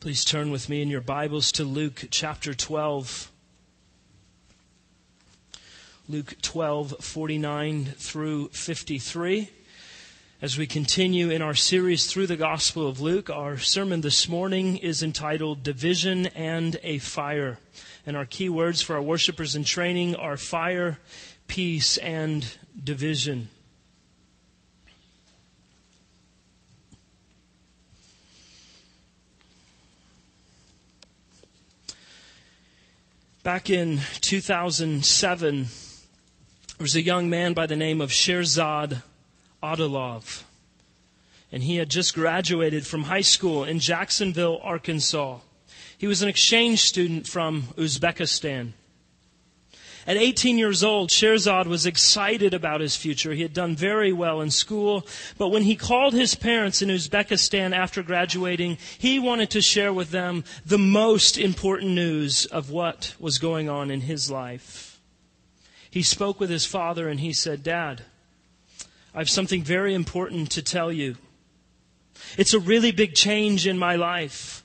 Please turn with me in your Bibles to Luke chapter 12. Luke 12, 49 through 53. As we continue in our series through the Gospel of Luke, our sermon this morning is entitled Division and a Fire. And our key words for our worshipers in training are fire, peace, and division. Back in 2007, there was a young man by the name of Sherzad Adilov. And he had just graduated from high school in Jacksonville, Arkansas. He was an exchange student from Uzbekistan. At 18 years old, Sherzad was excited about his future. He had done very well in school, but when he called his parents in Uzbekistan after graduating, he wanted to share with them the most important news of what was going on in his life. He spoke with his father and he said, Dad, I have something very important to tell you. It's a really big change in my life.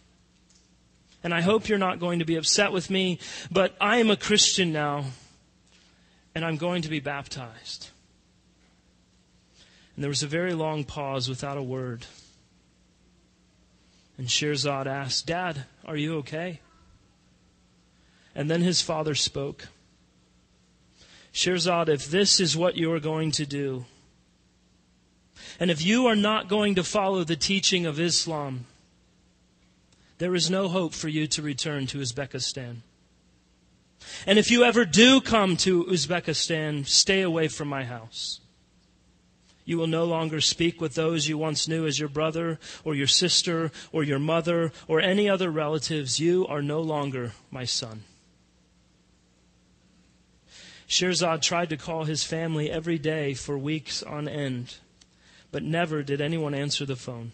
And I hope you're not going to be upset with me, but I am a Christian now and I'm going to be baptized. And there was a very long pause without a word. And Sherzad asked, Dad, are you okay? And then his father spoke. Sherzad, if this is what you are going to do, and if you are not going to follow the teaching of Islam, there is no hope for you to return to Uzbekistan. And if you ever do come to Uzbekistan, stay away from my house. You will no longer speak with those you once knew as your brother or your sister or your mother or any other relatives. You are no longer my son. Sherzad tried to call his family every day for weeks on end, but never did anyone answer the phone.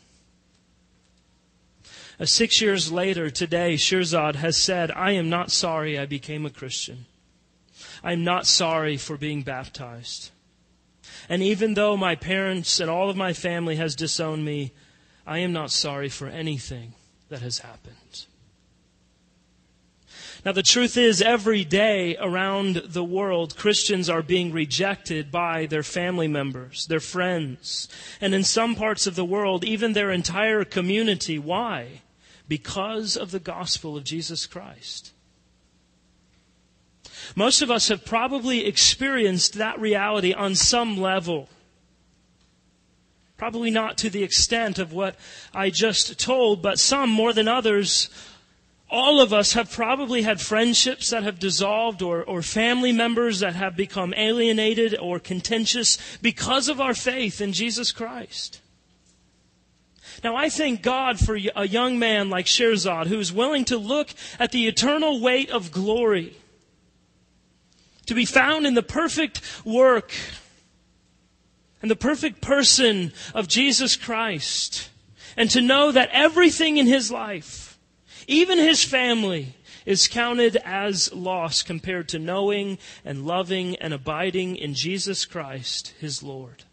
Uh, six years later, today, Sherzad has said, I am not sorry I became a Christian. I am not sorry for being baptized. And even though my parents and all of my family has disowned me, I am not sorry for anything that has happened. Now, the truth is, every day around the world, Christians are being rejected by their family members, their friends, and in some parts of the world, even their entire community. Why? Because of the gospel of Jesus Christ. Most of us have probably experienced that reality on some level. Probably not to the extent of what I just told, but some more than others. All of us have probably had friendships that have dissolved or, or family members that have become alienated or contentious because of our faith in Jesus Christ. Now, I thank God for a young man like Sherzad who is willing to look at the eternal weight of glory, to be found in the perfect work and the perfect person of Jesus Christ, and to know that everything in his life, even his family, is counted as loss compared to knowing and loving and abiding in Jesus Christ, his Lord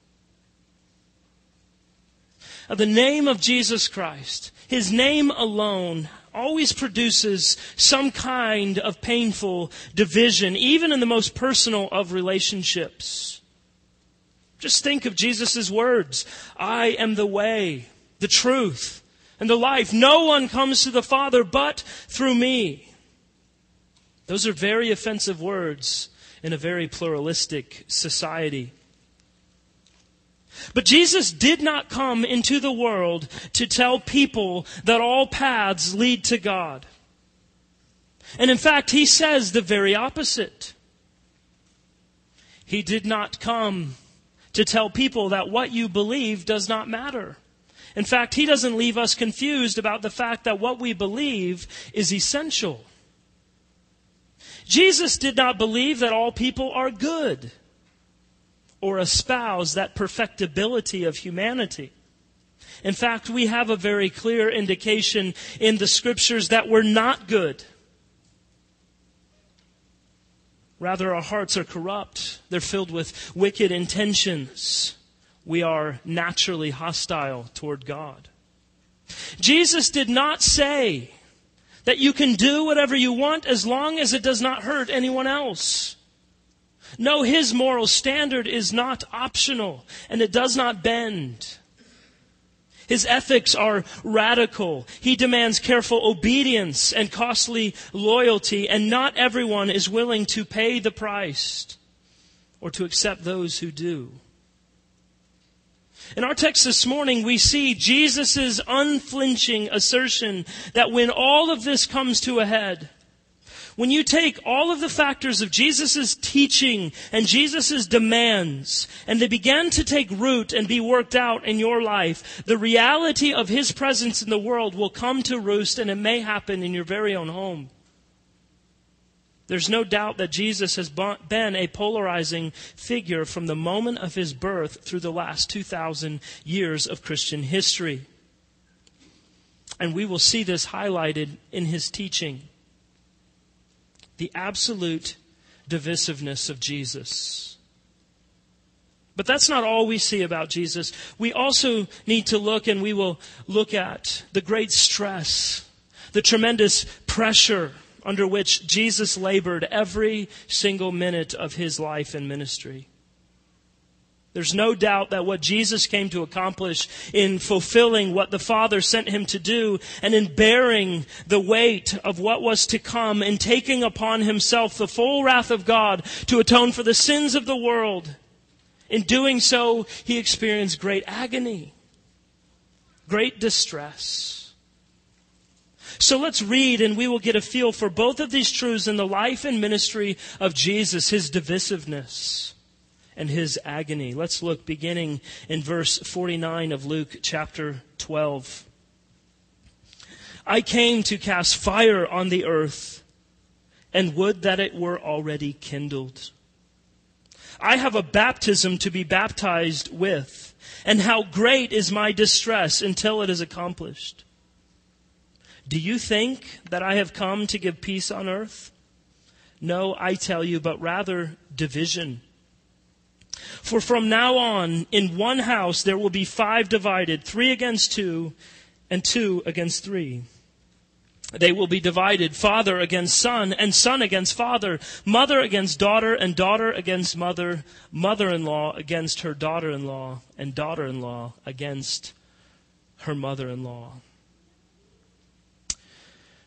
the name of Jesus Christ, His name alone, always produces some kind of painful division, even in the most personal of relationships. Just think of Jesus' words I am the way, the truth, and the life. No one comes to the Father but through me. Those are very offensive words in a very pluralistic society. But Jesus did not come into the world to tell people that all paths lead to God. And in fact, he says the very opposite. He did not come to tell people that what you believe does not matter. In fact, he doesn't leave us confused about the fact that what we believe is essential. Jesus did not believe that all people are good or espouse that perfectibility of humanity. In fact, we have a very clear indication in the scriptures that we're not good. Rather, our hearts are corrupt. They're filled with wicked intentions. We are naturally hostile toward God. Jesus did not say That you can do whatever you want as long as it does not hurt anyone else. No, his moral standard is not optional and it does not bend. His ethics are radical. He demands careful obedience and costly loyalty, and not everyone is willing to pay the price or to accept those who do. In our text this morning, we see Jesus' unflinching assertion that when all of this comes to a head, when you take all of the factors of Jesus' teaching and Jesus' demands, and they begin to take root and be worked out in your life, the reality of His presence in the world will come to roost and it may happen in your very own home. There's no doubt that Jesus has been a polarizing figure from the moment of his birth through the last 2,000 years of Christian history. And we will see this highlighted in his teaching the absolute divisiveness of Jesus. But that's not all we see about Jesus. We also need to look, and we will look at the great stress, the tremendous pressure under which Jesus labored every single minute of his life and ministry. There's no doubt that what Jesus came to accomplish in fulfilling what the Father sent him to do and in bearing the weight of what was to come and taking upon himself the full wrath of God to atone for the sins of the world. In doing so, he experienced great agony, great distress. So let's read and we will get a feel for both of these truths in the life and ministry of Jesus, his divisiveness and his agony. Let's look beginning in verse 49 of Luke chapter 12. I came to cast fire on the earth, and would that it were already kindled. I have a baptism to be baptized with, and how great is my distress until it is accomplished. Do you think that I have come to give peace on earth? No, I tell you, but rather division. For from now on, in one house there will be five divided, three against two, and two against three. They will be divided, father against son, and son against father, mother against daughter, and daughter against mother, mother in law against her daughter in law, and daughter in law against her mother in law.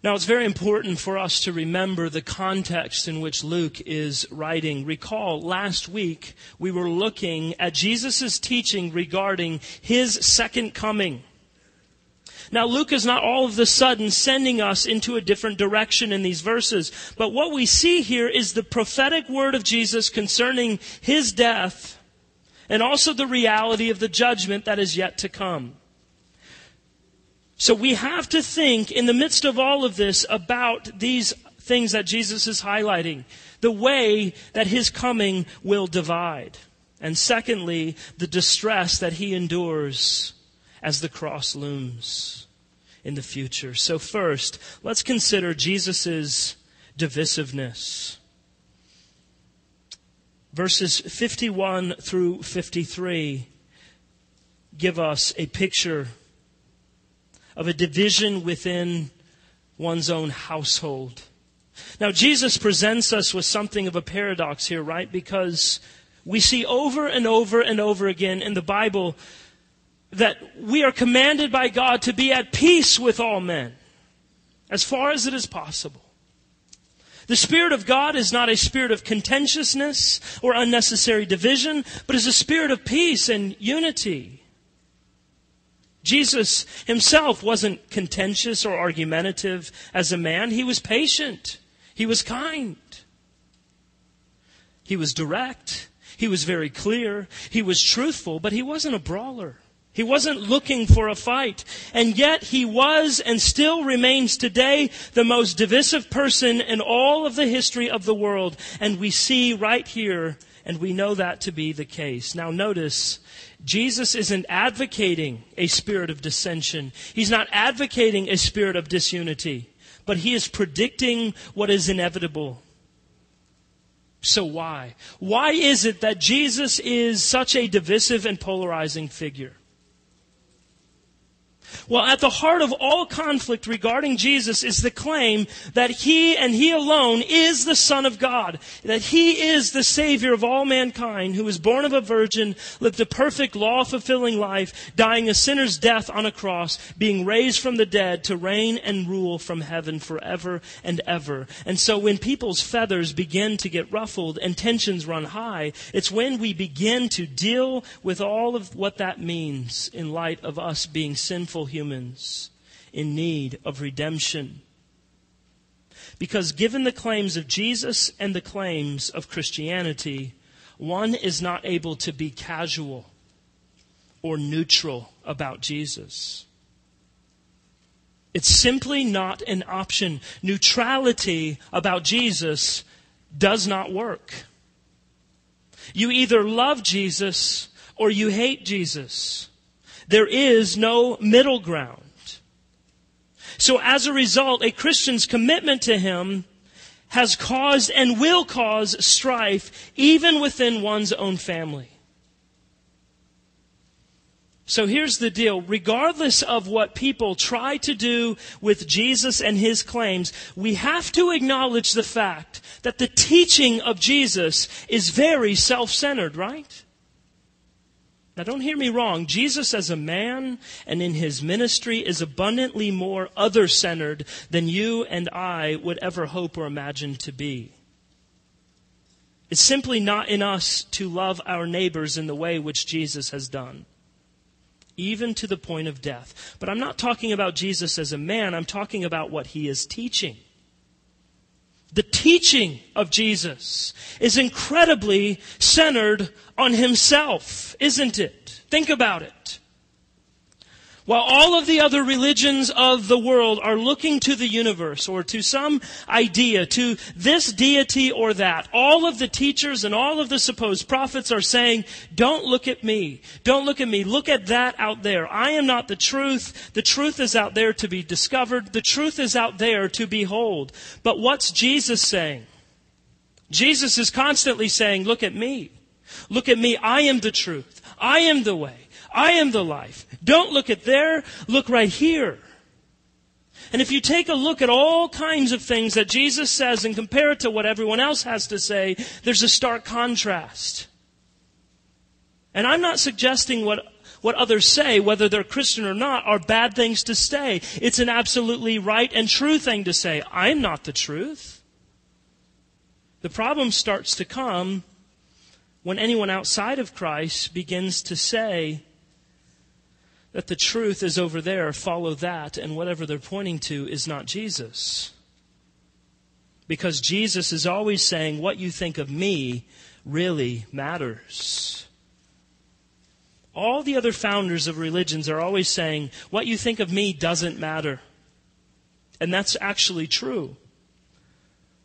Now, it's very important for us to remember the context in which Luke is writing. Recall, last week we were looking at Jesus' teaching regarding his second coming. Now, Luke is not all of the sudden sending us into a different direction in these verses, but what we see here is the prophetic word of Jesus concerning his death and also the reality of the judgment that is yet to come. So we have to think in the midst of all of this about these things that Jesus is highlighting. The way that his coming will divide. And secondly, the distress that he endures as the cross looms in the future. So first, let's consider Jesus' divisiveness. Verses 51 through 53 give us a picture of a division within one's own household. Now, Jesus presents us with something of a paradox here, right? Because we see over and over and over again in the Bible that we are commanded by God to be at peace with all men, as far as it is possible. The Spirit of God is not a spirit of contentiousness or unnecessary division, but is a spirit of peace and unity. Jesus himself wasn't contentious or argumentative as a man. He was patient. He was kind. He was direct. He was very clear. He was truthful, but he wasn't a brawler. He wasn't looking for a fight. And yet he was and still remains today the most divisive person in all of the history of the world. And we see right here, and we know that to be the case. Now notice, Jesus isn't advocating a spirit of dissension. He's not advocating a spirit of disunity, but he is predicting what is inevitable. So why? Why is it that Jesus is such a divisive and polarizing figure? Well, at the heart of all conflict regarding Jesus is the claim that He and He alone is the Son of God, that He is the Savior of all mankind, who was born of a virgin, lived a perfect law-fulfilling life, dying a sinner's death on a cross, being raised from the dead to reign and rule from heaven forever and ever. And so when people's feathers begin to get ruffled and tensions run high, it's when we begin to deal with all of what that means in light of us being sinful sinful humans in need of redemption. Because given the claims of Jesus and the claims of Christianity, one is not able to be casual or neutral about Jesus. It's simply not an option. Neutrality about Jesus does not work. You either love Jesus or you hate Jesus. There is no middle ground. So as a result, a Christian's commitment to Him has caused and will cause strife even within one's own family. So here's the deal. Regardless of what people try to do with Jesus and his claims, we have to acknowledge the fact that the teaching of Jesus is very self-centered, right? Now, don't hear me wrong. Jesus, as a man and in his ministry, is abundantly more other centered than you and I would ever hope or imagine to be. It's simply not in us to love our neighbors in the way which Jesus has done, even to the point of death. But I'm not talking about Jesus as a man, I'm talking about what he is teaching. The teaching of Jesus is incredibly centered on himself, isn't it? Think about it. While all of the other religions of the world are looking to the universe or to some idea, to this deity or that, all of the teachers and all of the supposed prophets are saying, don't look at me. Don't look at me. Look at that out there. I am not the truth. The truth is out there to be discovered. The truth is out there to behold. But what's Jesus saying? Jesus is constantly saying, look at me. Look at me. I am the truth. I am the way. I am the life. Don't look at there, look right here. And if you take a look at all kinds of things that Jesus says and compare it to what everyone else has to say, there's a stark contrast. And I'm not suggesting what, what others say, whether they're Christian or not, are bad things to say. It's an absolutely right and true thing to say. I'm not the truth. The problem starts to come when anyone outside of Christ begins to say, that the truth is over there, follow that, and whatever they're pointing to is not Jesus. Because Jesus is always saying, what you think of me really matters. All the other founders of religions are always saying, what you think of me doesn't matter. And that's actually true.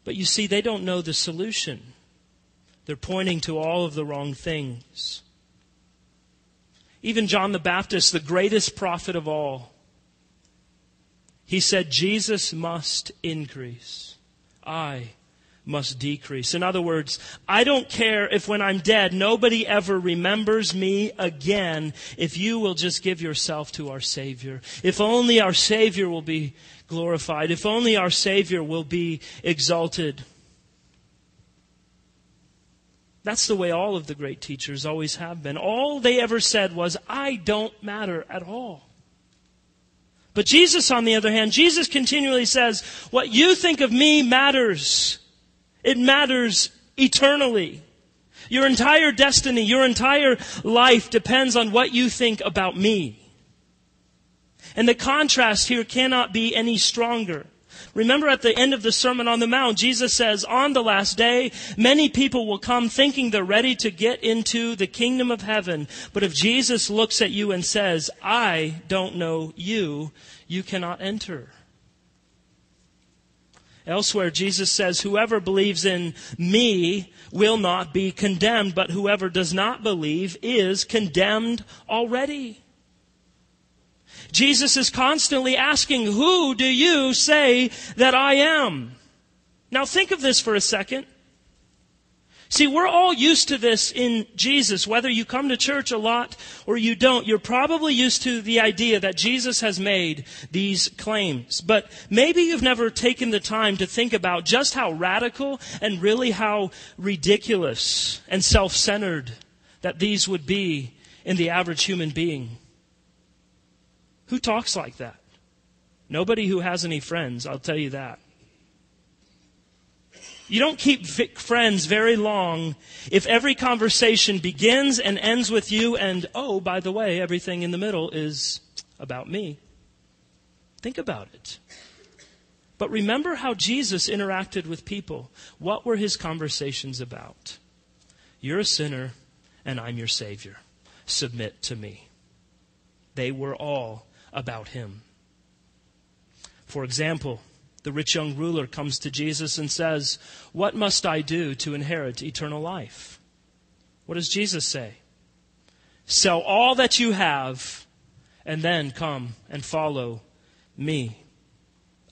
But you see, they don't know the solution. They're pointing to all of the wrong things. Even John the Baptist, the greatest prophet of all, he said, Jesus must increase. I must decrease. In other words, I don't care if when I'm dead, nobody ever remembers me again if you will just give yourself to our Savior. If only our Savior will be glorified. If only our Savior will be exalted. That's the way all of the great teachers always have been. All they ever said was, I don't matter at all. But Jesus, on the other hand, Jesus continually says, what you think of me matters. It matters eternally. Your entire destiny, your entire life depends on what you think about me. And the contrast here cannot be any stronger. Remember at the end of the Sermon on the Mount, Jesus says, on the last day, many people will come thinking they're ready to get into the kingdom of heaven. But if Jesus looks at you and says, I don't know you, you cannot enter. Elsewhere, Jesus says, whoever believes in me will not be condemned, but whoever does not believe is condemned already. Jesus is constantly asking, Who do you say that I am? Now think of this for a second. See, we're all used to this in Jesus. Whether you come to church a lot or you don't, you're probably used to the idea that Jesus has made these claims. But maybe you've never taken the time to think about just how radical and really how ridiculous and self-centered that these would be in the average human being. Who talks like that? Nobody who has any friends, I'll tell you that. You don't keep friends very long if every conversation begins and ends with you and, oh, by the way, everything in the middle is about me. Think about it. But remember how Jesus interacted with people. What were his conversations about? You're a sinner and I'm your Savior. Submit to me. They were all about him. For example, the rich young ruler comes to Jesus and says, What must I do to inherit eternal life? What does Jesus say? Sell all that you have and then come and follow me.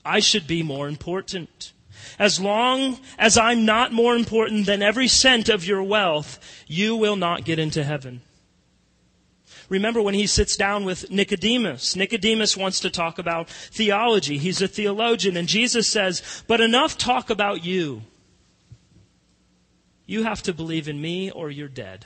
I should be more important. As long as I'm not more important than every cent of your wealth, you will not get into heaven. Remember when he sits down with Nicodemus. Nicodemus wants to talk about theology. He's a theologian. And Jesus says, but enough talk about you. You have to believe in me or you're dead.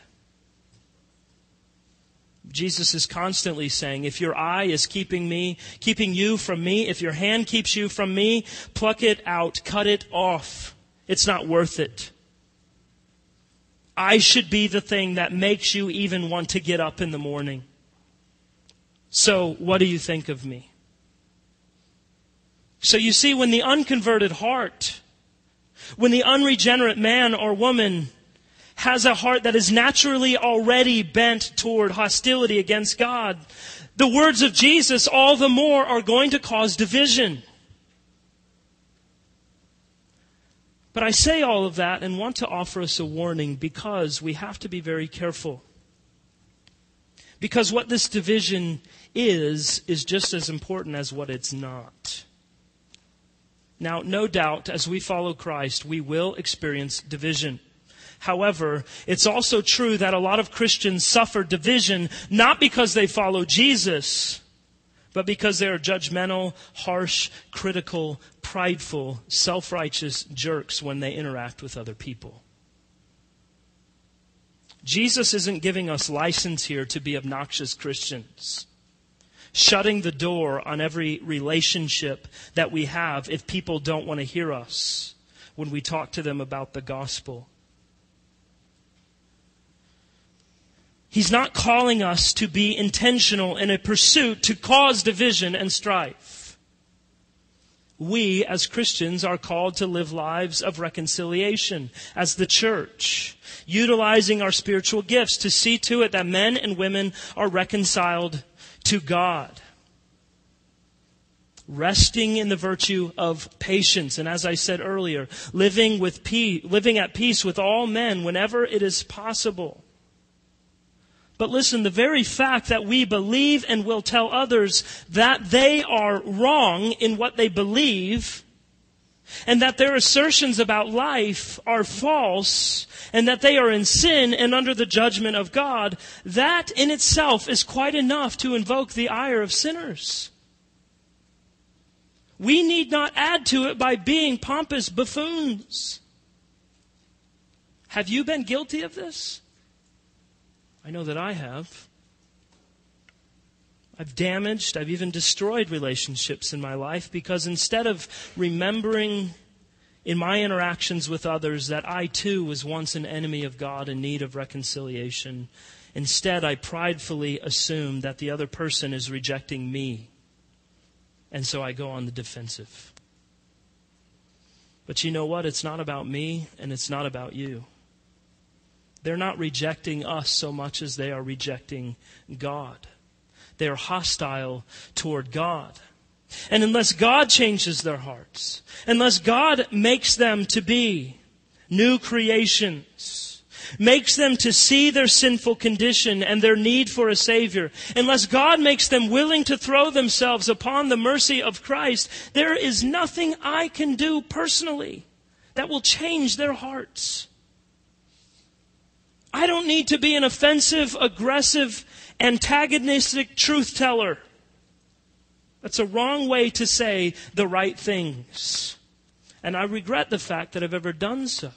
Jesus is constantly saying, if your eye is keeping me, keeping you from me, if your hand keeps you from me, pluck it out, cut it off. It's not worth it. I should be the thing that makes you even want to get up in the morning. So, what do you think of me? So you see, when the unconverted heart, when the unregenerate man or woman has a heart that is naturally already bent toward hostility against God, the words of Jesus all the more are going to cause division. But I say all of that and want to offer us a warning because we have to be very careful. Because what this division is, is just as important as what it's not. Now, no doubt, as we follow Christ, we will experience division. However, it's also true that a lot of Christians suffer division not because they follow Jesus, but because they are judgmental, harsh, critical, prideful, self righteous jerks when they interact with other people. Jesus isn't giving us license here to be obnoxious Christians, shutting the door on every relationship that we have if people don't want to hear us when we talk to them about the gospel. He's not calling us to be intentional in a pursuit to cause division and strife. We, as Christians, are called to live lives of reconciliation as the church, utilizing our spiritual gifts to see to it that men and women are reconciled to God. Resting in the virtue of patience, and as I said earlier, living with peace, living at peace with all men whenever it is possible. But listen, the very fact that we believe and will tell others that they are wrong in what they believe, and that their assertions about life are false, and that they are in sin and under the judgment of God, that in itself is quite enough to invoke the ire of sinners. We need not add to it by being pompous buffoons. Have you been guilty of this? I know that I have. I've damaged, I've even destroyed relationships in my life because instead of remembering in my interactions with others that I too was once an enemy of God in need of reconciliation, instead I pridefully assume that the other person is rejecting me. And so I go on the defensive. But you know what? It's not about me and it's not about you. They're not rejecting us so much as they are rejecting God. They are hostile toward God. And unless God changes their hearts, unless God makes them to be new creations, makes them to see their sinful condition and their need for a Savior, unless God makes them willing to throw themselves upon the mercy of Christ, there is nothing I can do personally that will change their hearts. I don't need to be an offensive, aggressive, antagonistic truth teller. That's a wrong way to say the right things. And I regret the fact that I've ever done so.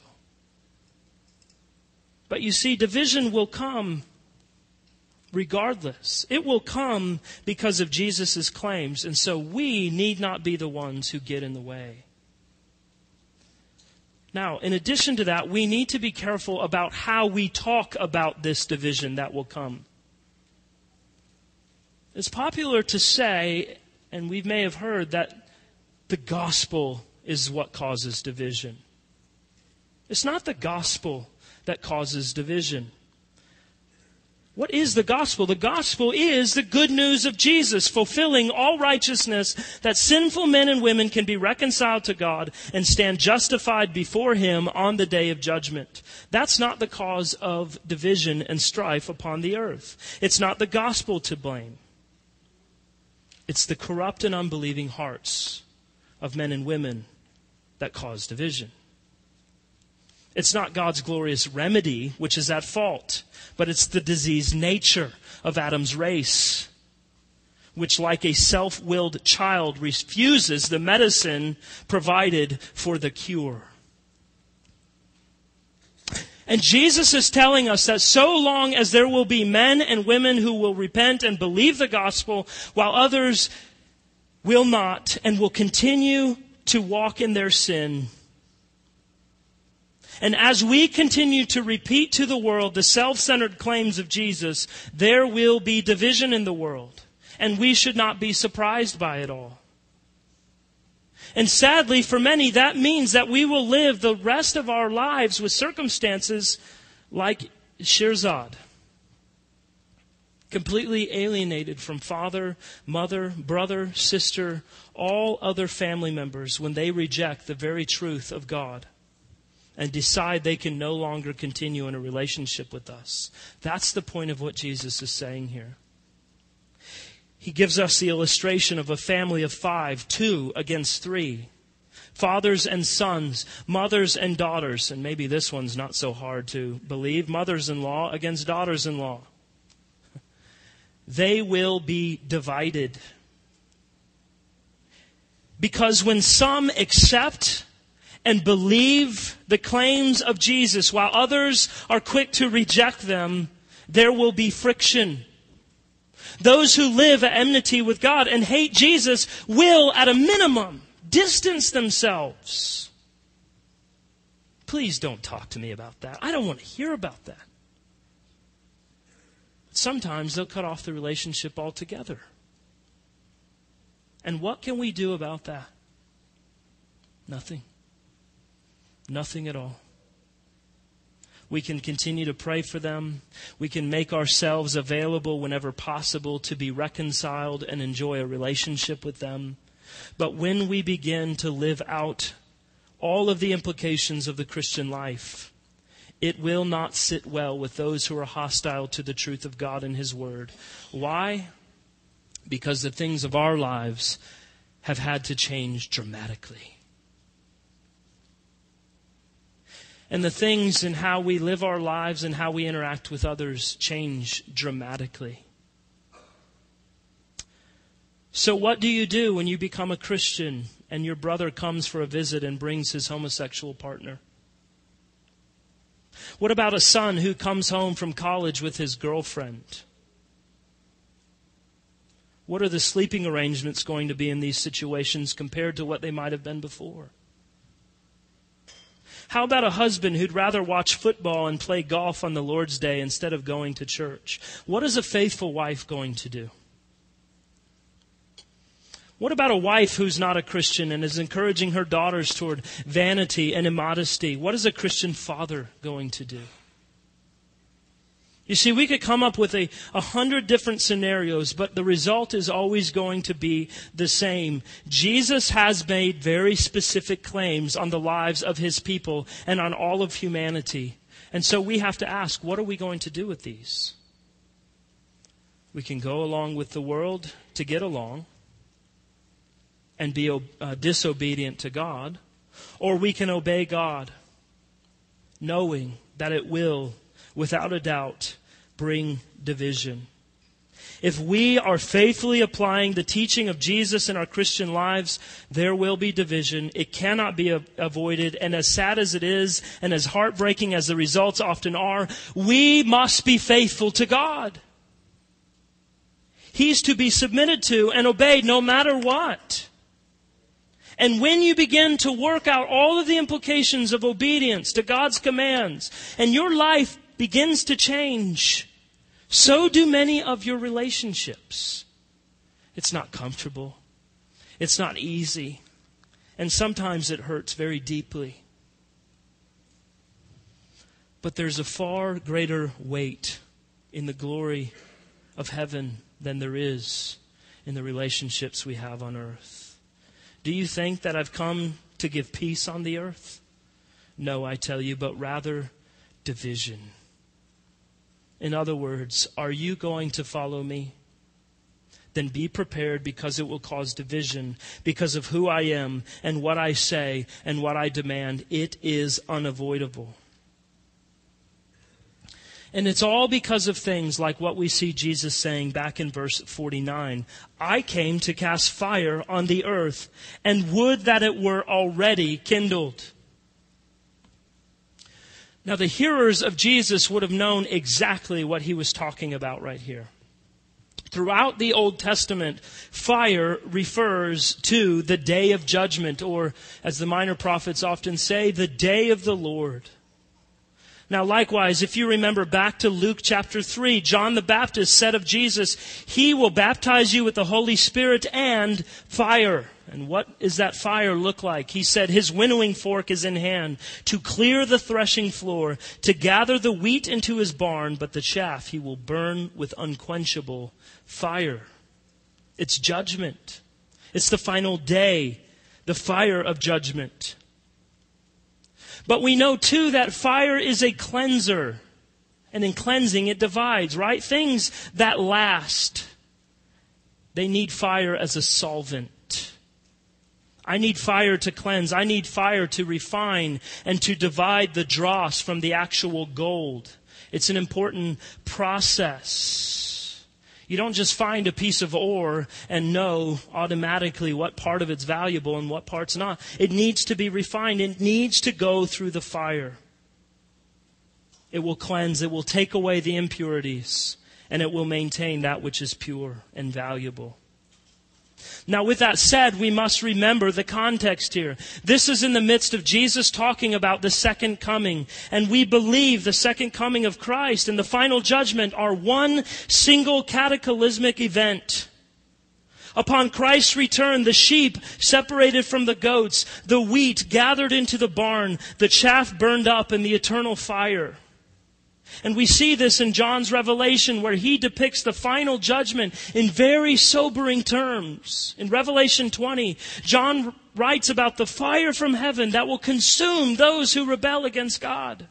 But you see, division will come regardless. It will come because of Jesus' claims, and so we need not be the ones who get in the way. Now, in addition to that, we need to be careful about how we talk about this division that will come. It's popular to say, and we may have heard, that the gospel is what causes division. It's not the gospel that causes division. What is the gospel? The gospel is the good news of Jesus, fulfilling all righteousness that sinful men and women can be reconciled to God and stand justified before Him on the day of judgment. That's not the cause of division and strife upon the earth. It's not the gospel to blame. It's the corrupt and unbelieving hearts of men and women that cause division. It's not God's glorious remedy which is at fault, but it's the diseased nature of Adam's race, which, like a self willed child, refuses the medicine provided for the cure. And Jesus is telling us that so long as there will be men and women who will repent and believe the gospel, while others will not and will continue to walk in their sin, and as we continue to repeat to the world the self-centered claims of Jesus, there will be division in the world. And we should not be surprised by it all. And sadly, for many, that means that we will live the rest of our lives with circumstances like Sherzad. Completely alienated from father, mother, brother, sister, all other family members when they reject the very truth of God and decide they can no longer continue in a relationship with us. That's the point of what Jesus is saying here. He gives us the illustration of a family of five, two against three. Fathers and sons, mothers and daughters, and maybe this one's not so hard to believe, mothers in law against daughters in law. They will be divided. Because when some accept and believe the claims of Jesus while others are quick to reject them, there will be friction. Those who live at enmity with God and hate Jesus will, at a minimum, distance themselves. Please don't talk to me about that. I don't want to hear about that. Sometimes they'll cut off the relationship altogether. And what can we do about that? Nothing. Nothing at all. We can continue to pray for them. We can make ourselves available whenever possible to be reconciled and enjoy a relationship with them. But when we begin to live out all of the implications of the Christian life, it will not sit well with those who are hostile to the truth of God and His Word. Why? Because the things of our lives have had to change dramatically. And the things and how we live our lives and how we interact with others change dramatically. So, what do you do when you become a Christian and your brother comes for a visit and brings his homosexual partner? What about a son who comes home from college with his girlfriend? What are the sleeping arrangements going to be in these situations compared to what they might have been before? How about a husband who'd rather watch football and play golf on the Lord's Day instead of going to church? What is a faithful wife going to do? What about a wife who's not a Christian and is encouraging her daughters toward vanity and immodesty? What is a Christian father going to do? You see, we could come up with a, a hundred different scenarios, but the result is always going to be the same. Jesus has made very specific claims on the lives of his people and on all of humanity. And so we have to ask, what are we going to do with these? We can go along with the world to get along and be uh, disobedient to God, or we can obey God, knowing that it will without a doubt, bring division. If we are faithfully applying the teaching of Jesus in our Christian lives, there will be division. It cannot be avoided. And as sad as it is, and as heartbreaking as the results often are, we must be faithful to God. He's to be submitted to and obeyed no matter what. And when you begin to work out all of the implications of obedience to God's commands, and your life begins to change, so do many of your relationships. It's not comfortable. It's not easy. And sometimes it hurts very deeply. But there's a far greater weight in the glory of heaven than there is in the relationships we have on earth. Do you think that I've come to give peace on the earth? No, I tell you, but rather division. In other words, are you going to follow me? Then be prepared because it will cause division because of who I am and what I say and what I demand. It is unavoidable. And it's all because of things like what we see Jesus saying back in verse 49. I came to cast fire on the earth and would that it were already kindled. Now, the hearers of Jesus would have known exactly what he was talking about right here. Throughout the Old Testament, fire refers to the day of judgment, or as the minor prophets often say, the day of the Lord. Now, likewise, if you remember back to Luke chapter 3, John the Baptist said of Jesus, He will baptize you with the Holy Spirit and fire. And what does that fire look like? He said, His winnowing fork is in hand to clear the threshing floor, to gather the wheat into his barn, but the chaff he will burn with unquenchable fire. It's judgment. It's the final day, the fire of judgment. But we know too that fire is a cleanser. And in cleansing, it divides, right? Things that last, they need fire as a solvent. I need fire to cleanse. I need fire to refine and to divide the dross from the actual gold. It's an important process. You don't just find a piece of ore and know automatically what part of it's valuable and what part's not. It needs to be refined. It needs to go through the fire. It will cleanse. It will take away the impurities and it will maintain that which is pure and valuable. Now, with that said, we must remember the context here. This is in the midst of Jesus talking about the second coming. And we believe the second coming of Christ and the final judgment are one single cataclysmic event. Upon Christ's return, the sheep separated from the goats, the wheat gathered into the barn, the chaff burned up in the eternal fire. And we see this in John's revelation where he depicts the final judgment in very sobering terms. In Revelation 20, John writes about the fire from heaven that will consume those who rebel against God.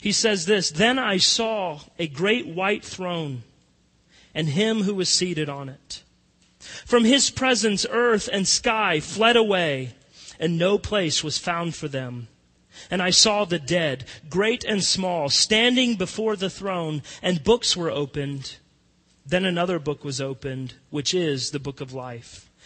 He says this, Then I saw a great white throne and him who was seated on it. From his presence, earth and sky fled away, and no place was found for them. And I saw the dead, great and small, standing before the throne, and books were opened. Then another book was opened, which is the book of life.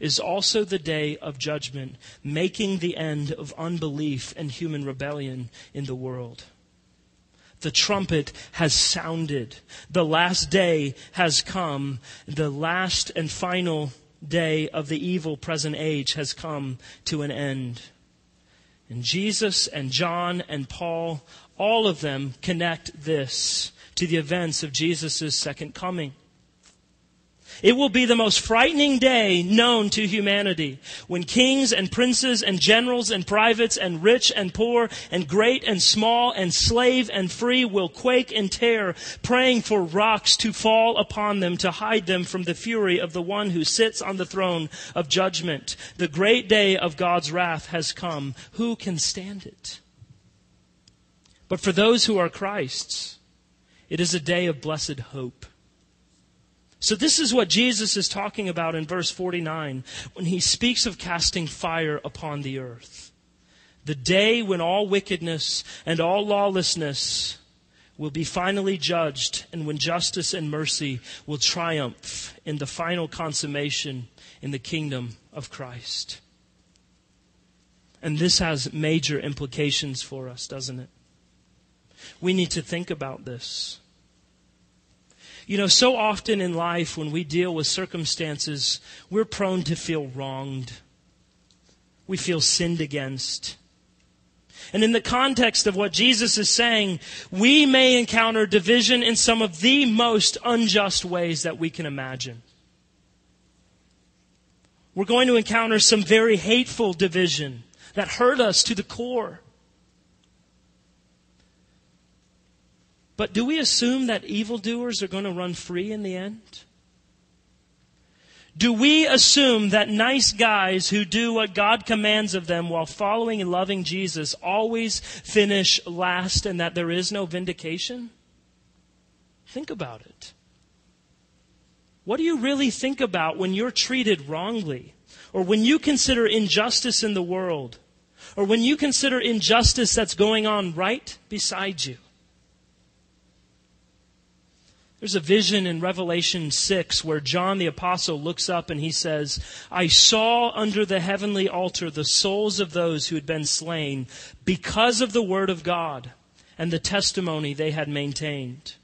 is also the day of judgment, making the end of unbelief and human rebellion in the world. The trumpet has sounded. The last day has come. The last and final day of the evil present age has come to an end. And Jesus and John and Paul, all of them connect this to the events of Jesus' second coming. It will be the most frightening day known to humanity when kings and princes and generals and privates and rich and poor and great and small and slave and free will quake in terror, praying for rocks to fall upon them to hide them from the fury of the one who sits on the throne of judgment. The great day of God's wrath has come. Who can stand it? But for those who are Christ's, it is a day of blessed hope. So, this is what Jesus is talking about in verse 49 when he speaks of casting fire upon the earth. The day when all wickedness and all lawlessness will be finally judged, and when justice and mercy will triumph in the final consummation in the kingdom of Christ. And this has major implications for us, doesn't it? We need to think about this. You know, so often in life when we deal with circumstances, we're prone to feel wronged. We feel sinned against. And in the context of what Jesus is saying, we may encounter division in some of the most unjust ways that we can imagine. We're going to encounter some very hateful division that hurt us to the core. But do we assume that evildoers are going to run free in the end? Do we assume that nice guys who do what God commands of them while following and loving Jesus always finish last and that there is no vindication? Think about it. What do you really think about when you're treated wrongly? Or when you consider injustice in the world? Or when you consider injustice that's going on right beside you? There's a vision in Revelation 6 where John the Apostle looks up and he says, I saw under the heavenly altar the souls of those who had been slain because of the word of God and the testimony they had maintained.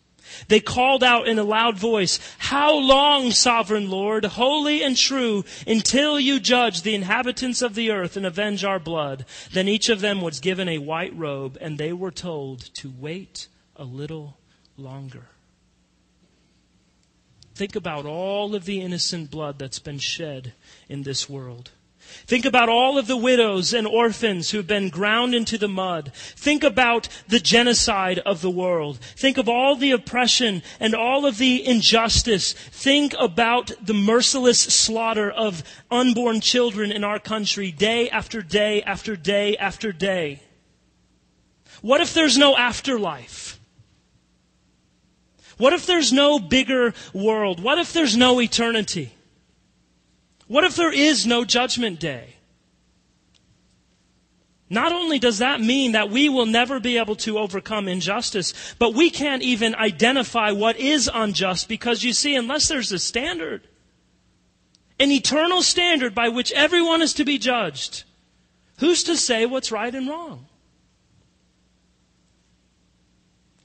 They called out in a loud voice, How long, sovereign Lord, holy and true, until you judge the inhabitants of the earth and avenge our blood? Then each of them was given a white robe, and they were told to wait a little longer. Think about all of the innocent blood that's been shed in this world. Think about all of the widows and orphans who've been ground into the mud. Think about the genocide of the world. Think of all the oppression and all of the injustice. Think about the merciless slaughter of unborn children in our country day after day after day after day. What if there's no afterlife? What if there's no bigger world? What if there's no eternity? What if there is no judgment day? Not only does that mean that we will never be able to overcome injustice, but we can't even identify what is unjust because you see, unless there's a standard, an eternal standard by which everyone is to be judged, who's to say what's right and wrong?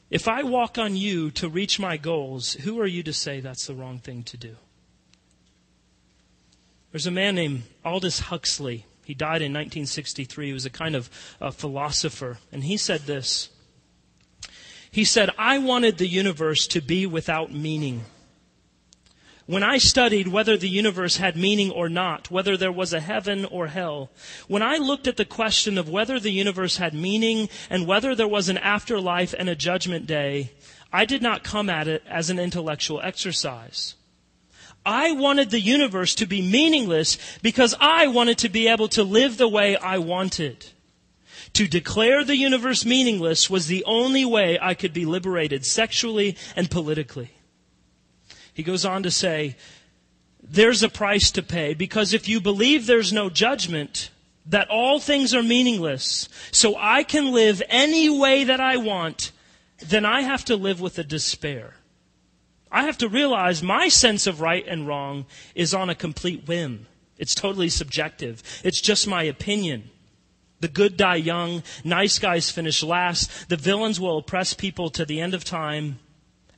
If I walk on you to reach my goals, who are you to say that's the wrong thing to do? There's a man named Aldous Huxley. He died in 1963. He was a kind of a philosopher. And he said this He said, I wanted the universe to be without meaning. When I studied whether the universe had meaning or not, whether there was a heaven or hell, when I looked at the question of whether the universe had meaning and whether there was an afterlife and a judgment day, I did not come at it as an intellectual exercise. I wanted the universe to be meaningless because I wanted to be able to live the way I wanted. To declare the universe meaningless was the only way I could be liberated sexually and politically. He goes on to say, there's a price to pay because if you believe there's no judgment, that all things are meaningless, so I can live any way that I want, then I have to live with a despair. I have to realize my sense of right and wrong is on a complete whim. It's totally subjective. It's just my opinion. The good die young, nice guys finish last, the villains will oppress people to the end of time,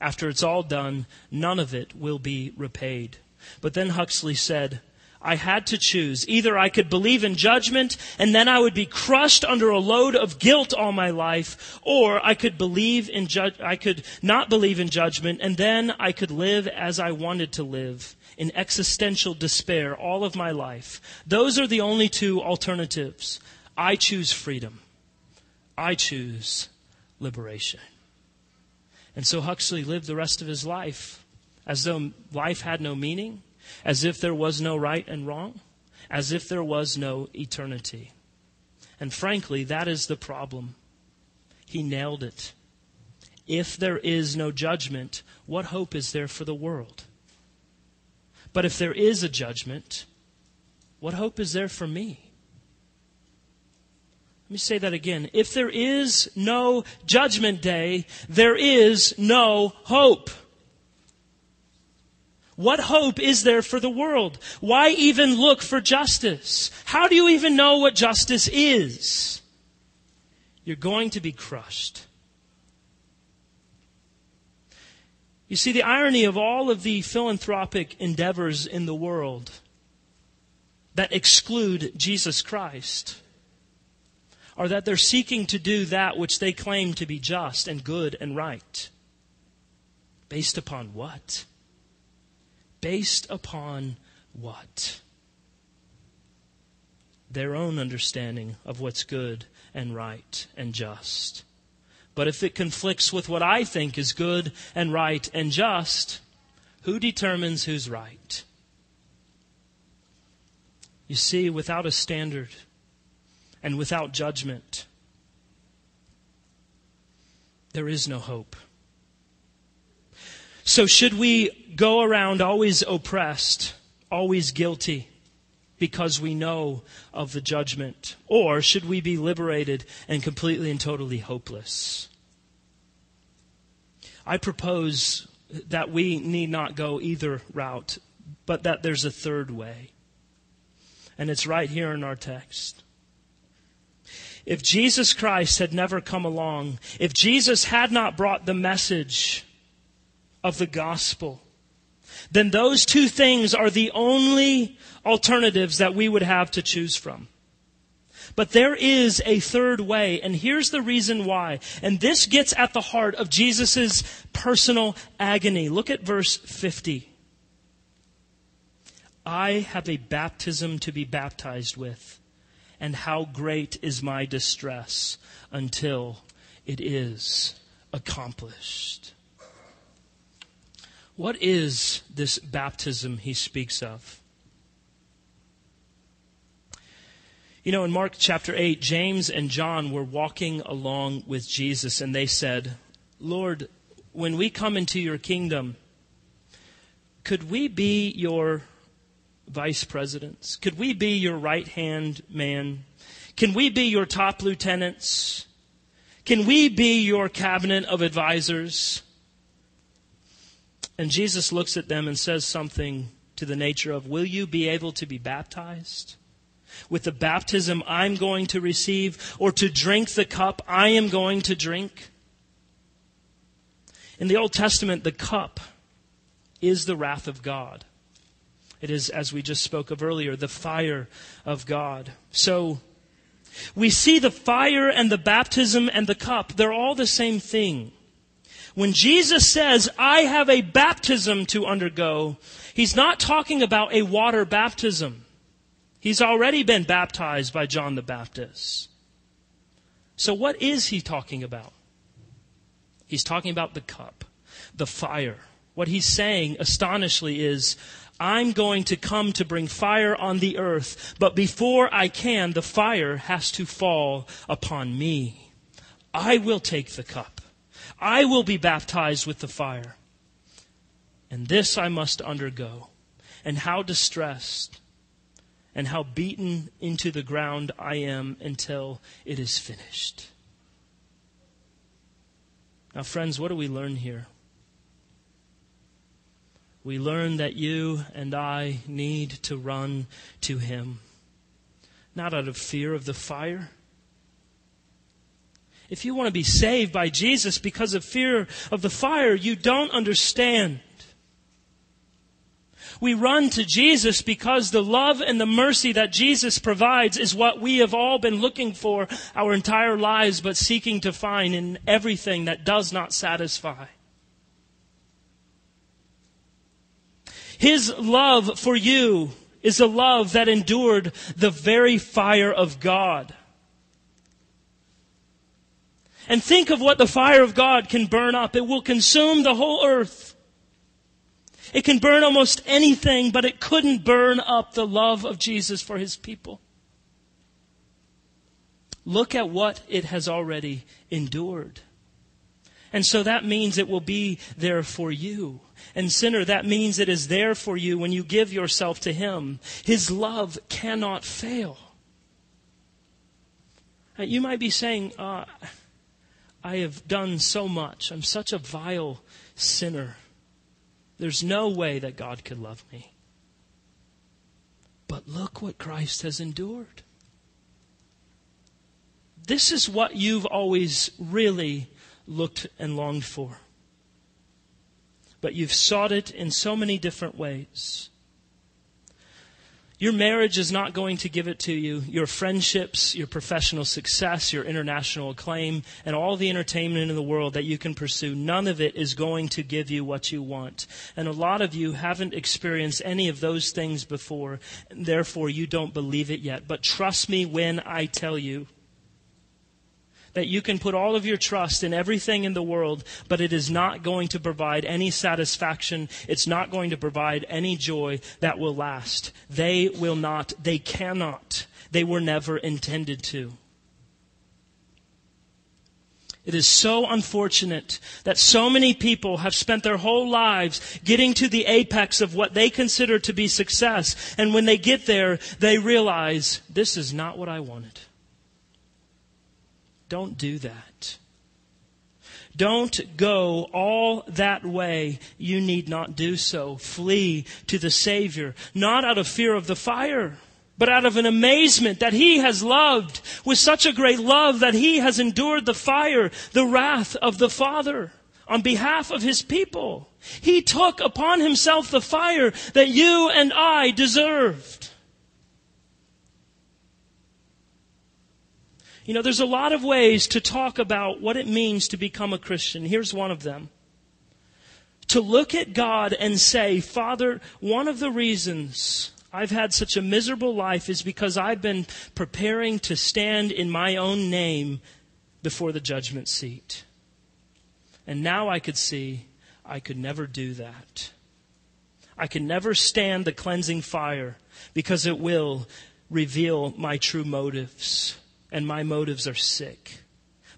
after it's all done, none of it will be repaid. But then Huxley said, I had to choose. Either I could believe in judgment and then I would be crushed under a load of guilt all my life, or I could believe in ju- I could not believe in judgment and then I could live as I wanted to live in existential despair all of my life. Those are the only two alternatives. I choose freedom. I choose liberation. And so Huxley lived the rest of his life as though life had no meaning, as if there was no right and wrong, as if there was no eternity. And frankly, that is the problem. He nailed it. If there is no judgment, what hope is there for the world? But if there is a judgment, what hope is there for me? Let me say that again. If there is no judgment day, there is no hope. What hope is there for the world? Why even look for justice? How do you even know what justice is? You're going to be crushed. You see, the irony of all of the philanthropic endeavors in the world that exclude Jesus Christ are that they're seeking to do that which they claim to be just and good and right. Based upon what? Based upon what? Their own understanding of what's good and right and just. But if it conflicts with what I think is good and right and just, who determines who's right? You see, without a standard and without judgment, there is no hope. So, should we go around always oppressed, always guilty, because we know of the judgment? Or should we be liberated and completely and totally hopeless? I propose that we need not go either route, but that there's a third way. And it's right here in our text. If Jesus Christ had never come along, if Jesus had not brought the message of the gospel, then those two things are the only alternatives that we would have to choose from. But there is a third way, and here's the reason why. And this gets at the heart of Jesus' personal agony. Look at verse 50. I have a baptism to be baptized with, and how great is my distress until it is accomplished. What is this baptism he speaks of? You know, in Mark chapter 8, James and John were walking along with Jesus and they said, Lord, when we come into your kingdom, could we be your vice presidents? Could we be your right hand man? Can we be your top lieutenants? Can we be your cabinet of advisors? And Jesus looks at them and says something to the nature of, Will you be able to be baptized? With the baptism I'm going to receive, or to drink the cup I am going to drink? In the Old Testament, the cup is the wrath of God. It is, as we just spoke of earlier, the fire of God. So, we see the fire and the baptism and the cup, they're all the same thing. When Jesus says, I have a baptism to undergo, he's not talking about a water baptism. He's already been baptized by John the Baptist. So what is he talking about? He's talking about the cup, the fire. What he's saying, astonishingly, is, I'm going to come to bring fire on the earth, but before I can, the fire has to fall upon me. I will take the cup. I will be baptized with the fire. And this I must undergo. And how distressed and how beaten into the ground I am until it is finished. Now, friends, what do we learn here? We learn that you and I need to run to Him, not out of fear of the fire if you want to be saved by Jesus because of fear of the fire, you don't understand. We run to Jesus because the love and the mercy that Jesus provides is what we have all been looking for our entire lives, but seeking to find in everything that does not satisfy. His love for you is a love that endured the very fire of God. And think of what the fire of God can burn up. It will consume the whole earth. It can burn almost anything, but it couldn't burn up the love of Jesus for his people. Look at what it has already endured. And so that means it will be there for you. And sinner, that means it is there for you when you give yourself to Him. His love cannot fail. You might be saying, uh, I have done so much. I'm such a vile sinner. There's no way that God could love me. But look what Christ has endured. This is what you've always really looked and longed for. But you've sought it in so many different ways. Your marriage is not going to give it to you. Your friendships, your professional success, your international acclaim, and all the entertainment in the world that you can pursue, none of it is going to give you what you want. And a lot of you haven't experienced any of those things before, and therefore you don't believe it yet. But trust me when I tell you that you can put all of your trust in everything in the world, but it is not going to provide any satisfaction. It's not going to provide any joy that will last. They will not, they cannot, they were never intended to. It is so unfortunate that so many people have spent their whole lives getting to the apex of what they consider to be success. And when they get there, they realize this is not what I wanted. Don't do that. Don't go all that way. You need not do so. Flee to the Savior, not out of fear of the fire, but out of an amazement that He has loved with such a great love that He has endured the fire, the wrath of the Father on behalf of His people. He took upon Himself the fire that you and I deserved. You know, there's a lot of ways to talk about what it means to become a Christian. Here's one of them. To look at God and say, Father, one of the reasons I've had such a miserable life is because I've been preparing to stand in my own name before the judgment seat. And now I could see I could never do that. I can never stand the cleansing fire because it will reveal my true motives and my motives are sick.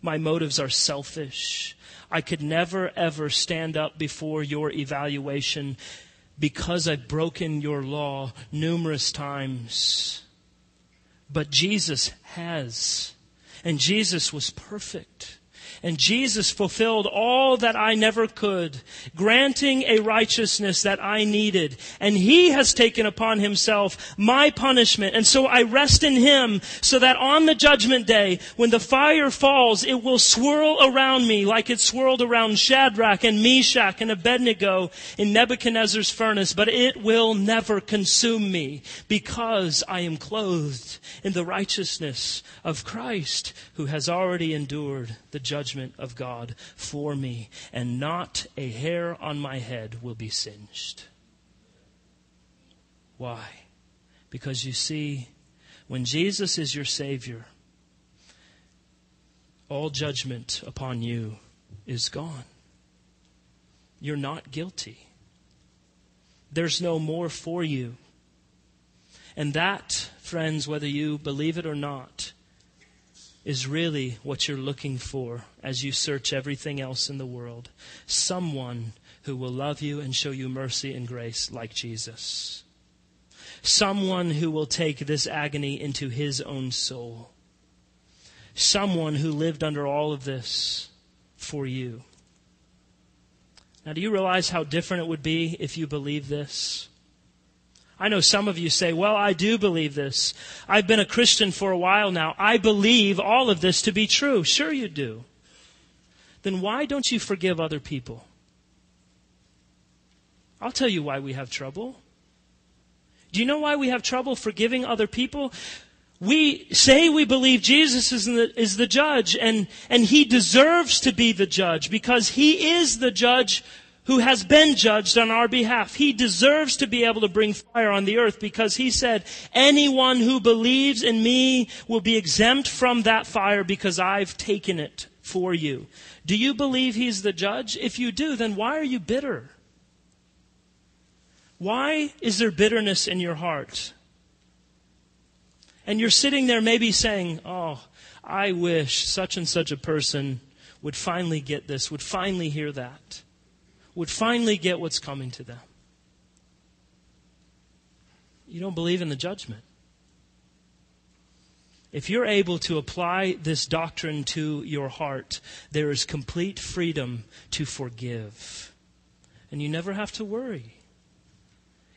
My motives are selfish. I could never ever stand up before your evaluation because I've broken your law numerous times. But Jesus has. And Jesus was perfect. And Jesus fulfilled all that I never could, granting a righteousness that I needed. And He has taken upon Himself my punishment. And so I rest in Him so that on the judgment day, when the fire falls, it will swirl around me like it swirled around Shadrach and Meshach and Abednego in Nebuchadnezzar's furnace. But it will never consume me because I am clothed in the righteousness of Christ who has already endured the judgment judgment of God for me, and not a hair on my head will be singed. Why? Because you see, when Jesus is your Savior, all judgment upon you is gone. You're not guilty. There's no more for you. And that, friends, whether you believe it or not, is really what you're looking for as you search everything else in the world. Someone who will love you and show you mercy and grace like Jesus. Someone who will take this agony into his own soul. Someone who lived under all of this for you. Now, do you realize how different it would be if you believe this? I know some of you say, well, I do believe this. I've been a Christian for a while now. I believe all of this to be true. Sure you do. Then why don't you forgive other people? I'll tell you why we have trouble. Do you know why we have trouble forgiving other people? We say we believe Jesus is the, is the judge and, and he deserves to be the judge because he is the judge who has been judged on our behalf. He deserves to be able to bring fire on the earth because he said, anyone who believes in me will be exempt from that fire because I've taken it for you. Do you believe he's the judge? If you do, then why are you bitter? Why is there bitterness in your heart? And you're sitting there maybe saying, Oh, I wish such and such a person would finally get this, would finally hear that would finally get what's coming to them. You don't believe in the judgment. If you're able to apply this doctrine to your heart, there is complete freedom to forgive. And you never have to worry.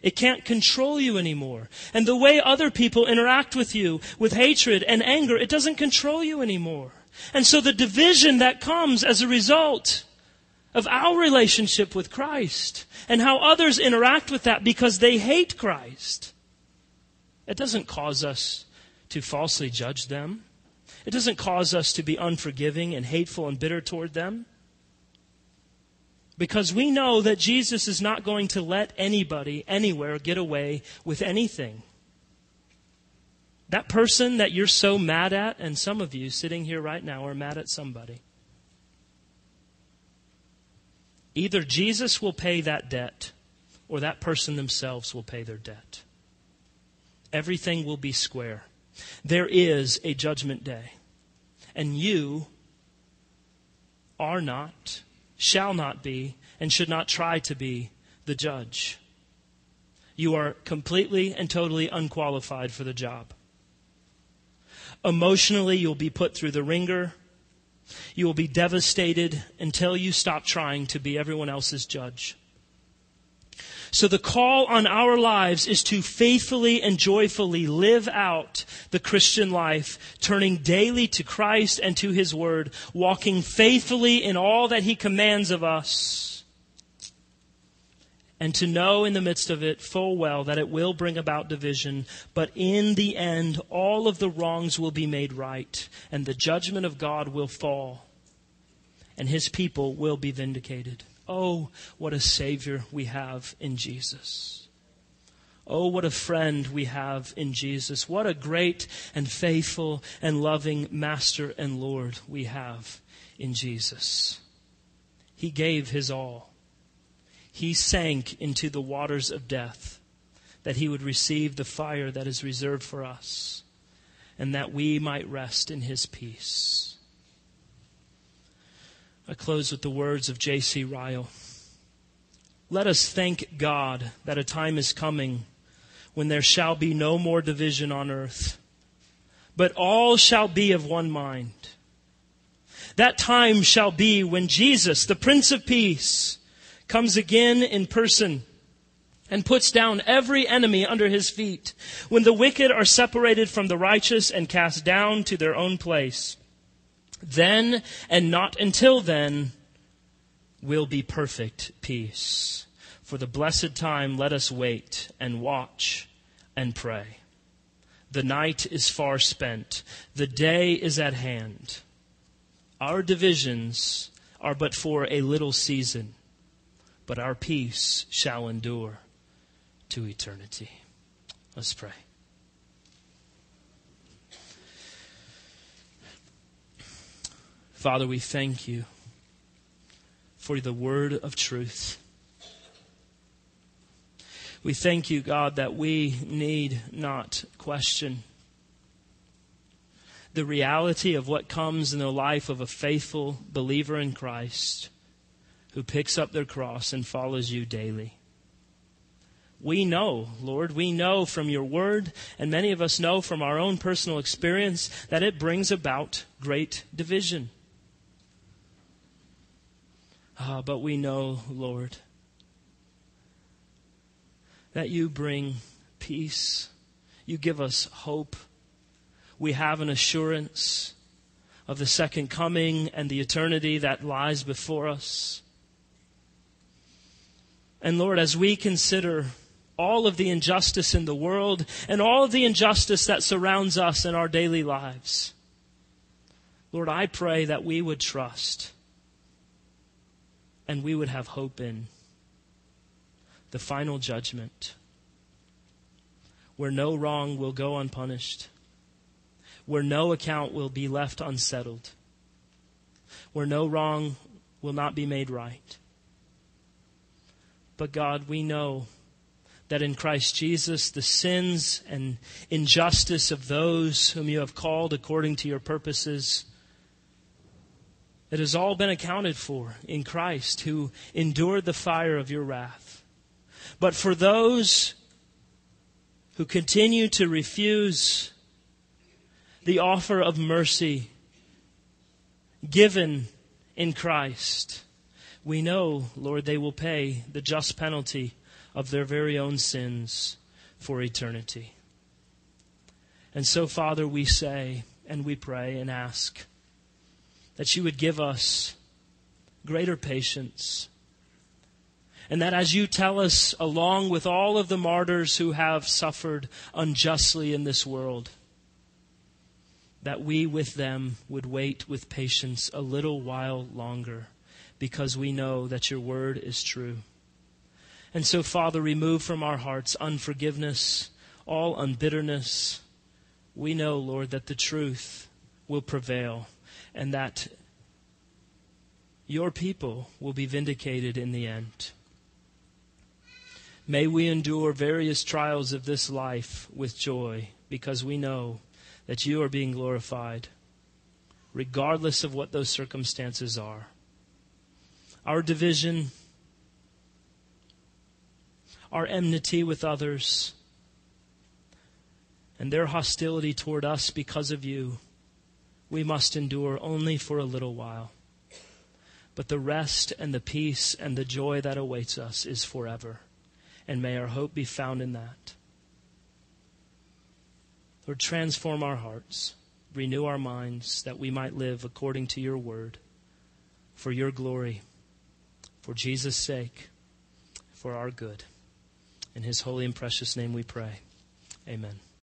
It can't control you anymore. And the way other people interact with you with hatred and anger, it doesn't control you anymore. And so the division that comes as a result of our relationship with Christ and how others interact with that because they hate Christ. It doesn't cause us to falsely judge them. It doesn't cause us to be unforgiving and hateful and bitter toward them. Because we know that Jesus is not going to let anybody, anywhere, get away with anything. That person that you're so mad at, and some of you sitting here right now are mad at somebody. Either Jesus will pay that debt or that person themselves will pay their debt. Everything will be square. There is a judgment day. And you are not, shall not be, and should not try to be the judge. You are completely and totally unqualified for the job. Emotionally, you'll be put through the wringer you will be devastated until you stop trying to be everyone else's judge. So the call on our lives is to faithfully and joyfully live out the Christian life, turning daily to Christ and to His Word, walking faithfully in all that He commands of us and to know in the midst of it full well that it will bring about division, but in the end, all of the wrongs will be made right, and the judgment of God will fall, and his people will be vindicated. Oh, what a Savior we have in Jesus. Oh, what a friend we have in Jesus. What a great and faithful and loving Master and Lord we have in Jesus. He gave his all he sank into the waters of death that he would receive the fire that is reserved for us and that we might rest in his peace. I close with the words of J.C. Ryle. Let us thank God that a time is coming when there shall be no more division on earth, but all shall be of one mind. That time shall be when Jesus, the Prince of Peace, comes again in person and puts down every enemy under his feet, when the wicked are separated from the righteous and cast down to their own place, then and not until then will be perfect peace. For the blessed time, let us wait and watch and pray. The night is far spent. The day is at hand. Our divisions are but for a little season but our peace shall endure to eternity. Let's pray. Father, we thank you for the word of truth. We thank you, God, that we need not question the reality of what comes in the life of a faithful believer in Christ who picks up their cross and follows you daily. We know, Lord, we know from your word, and many of us know from our own personal experience, that it brings about great division. Ah, but we know, Lord, that you bring peace. You give us hope. We have an assurance of the second coming and the eternity that lies before us. And Lord, as we consider all of the injustice in the world and all of the injustice that surrounds us in our daily lives, Lord, I pray that we would trust and we would have hope in the final judgment, where no wrong will go unpunished, where no account will be left unsettled, where no wrong will not be made right. But God, we know that in Christ Jesus, the sins and injustice of those whom you have called according to your purposes, it has all been accounted for in Christ, who endured the fire of your wrath. But for those who continue to refuse the offer of mercy given in Christ, we know, Lord, they will pay the just penalty of their very own sins for eternity. And so, Father, we say and we pray and ask that you would give us greater patience. And that as you tell us, along with all of the martyrs who have suffered unjustly in this world, that we with them would wait with patience a little while longer because we know that your word is true. And so, Father, remove from our hearts unforgiveness, all unbitterness. We know, Lord, that the truth will prevail and that your people will be vindicated in the end. May we endure various trials of this life with joy because we know that you are being glorified, regardless of what those circumstances are. Our division, our enmity with others, and their hostility toward us because of you, we must endure only for a little while. But the rest and the peace and the joy that awaits us is forever. And may our hope be found in that. Lord, transform our hearts, renew our minds, that we might live according to your word, for your glory, for Jesus' sake, for our good. In his holy and precious name we pray. Amen.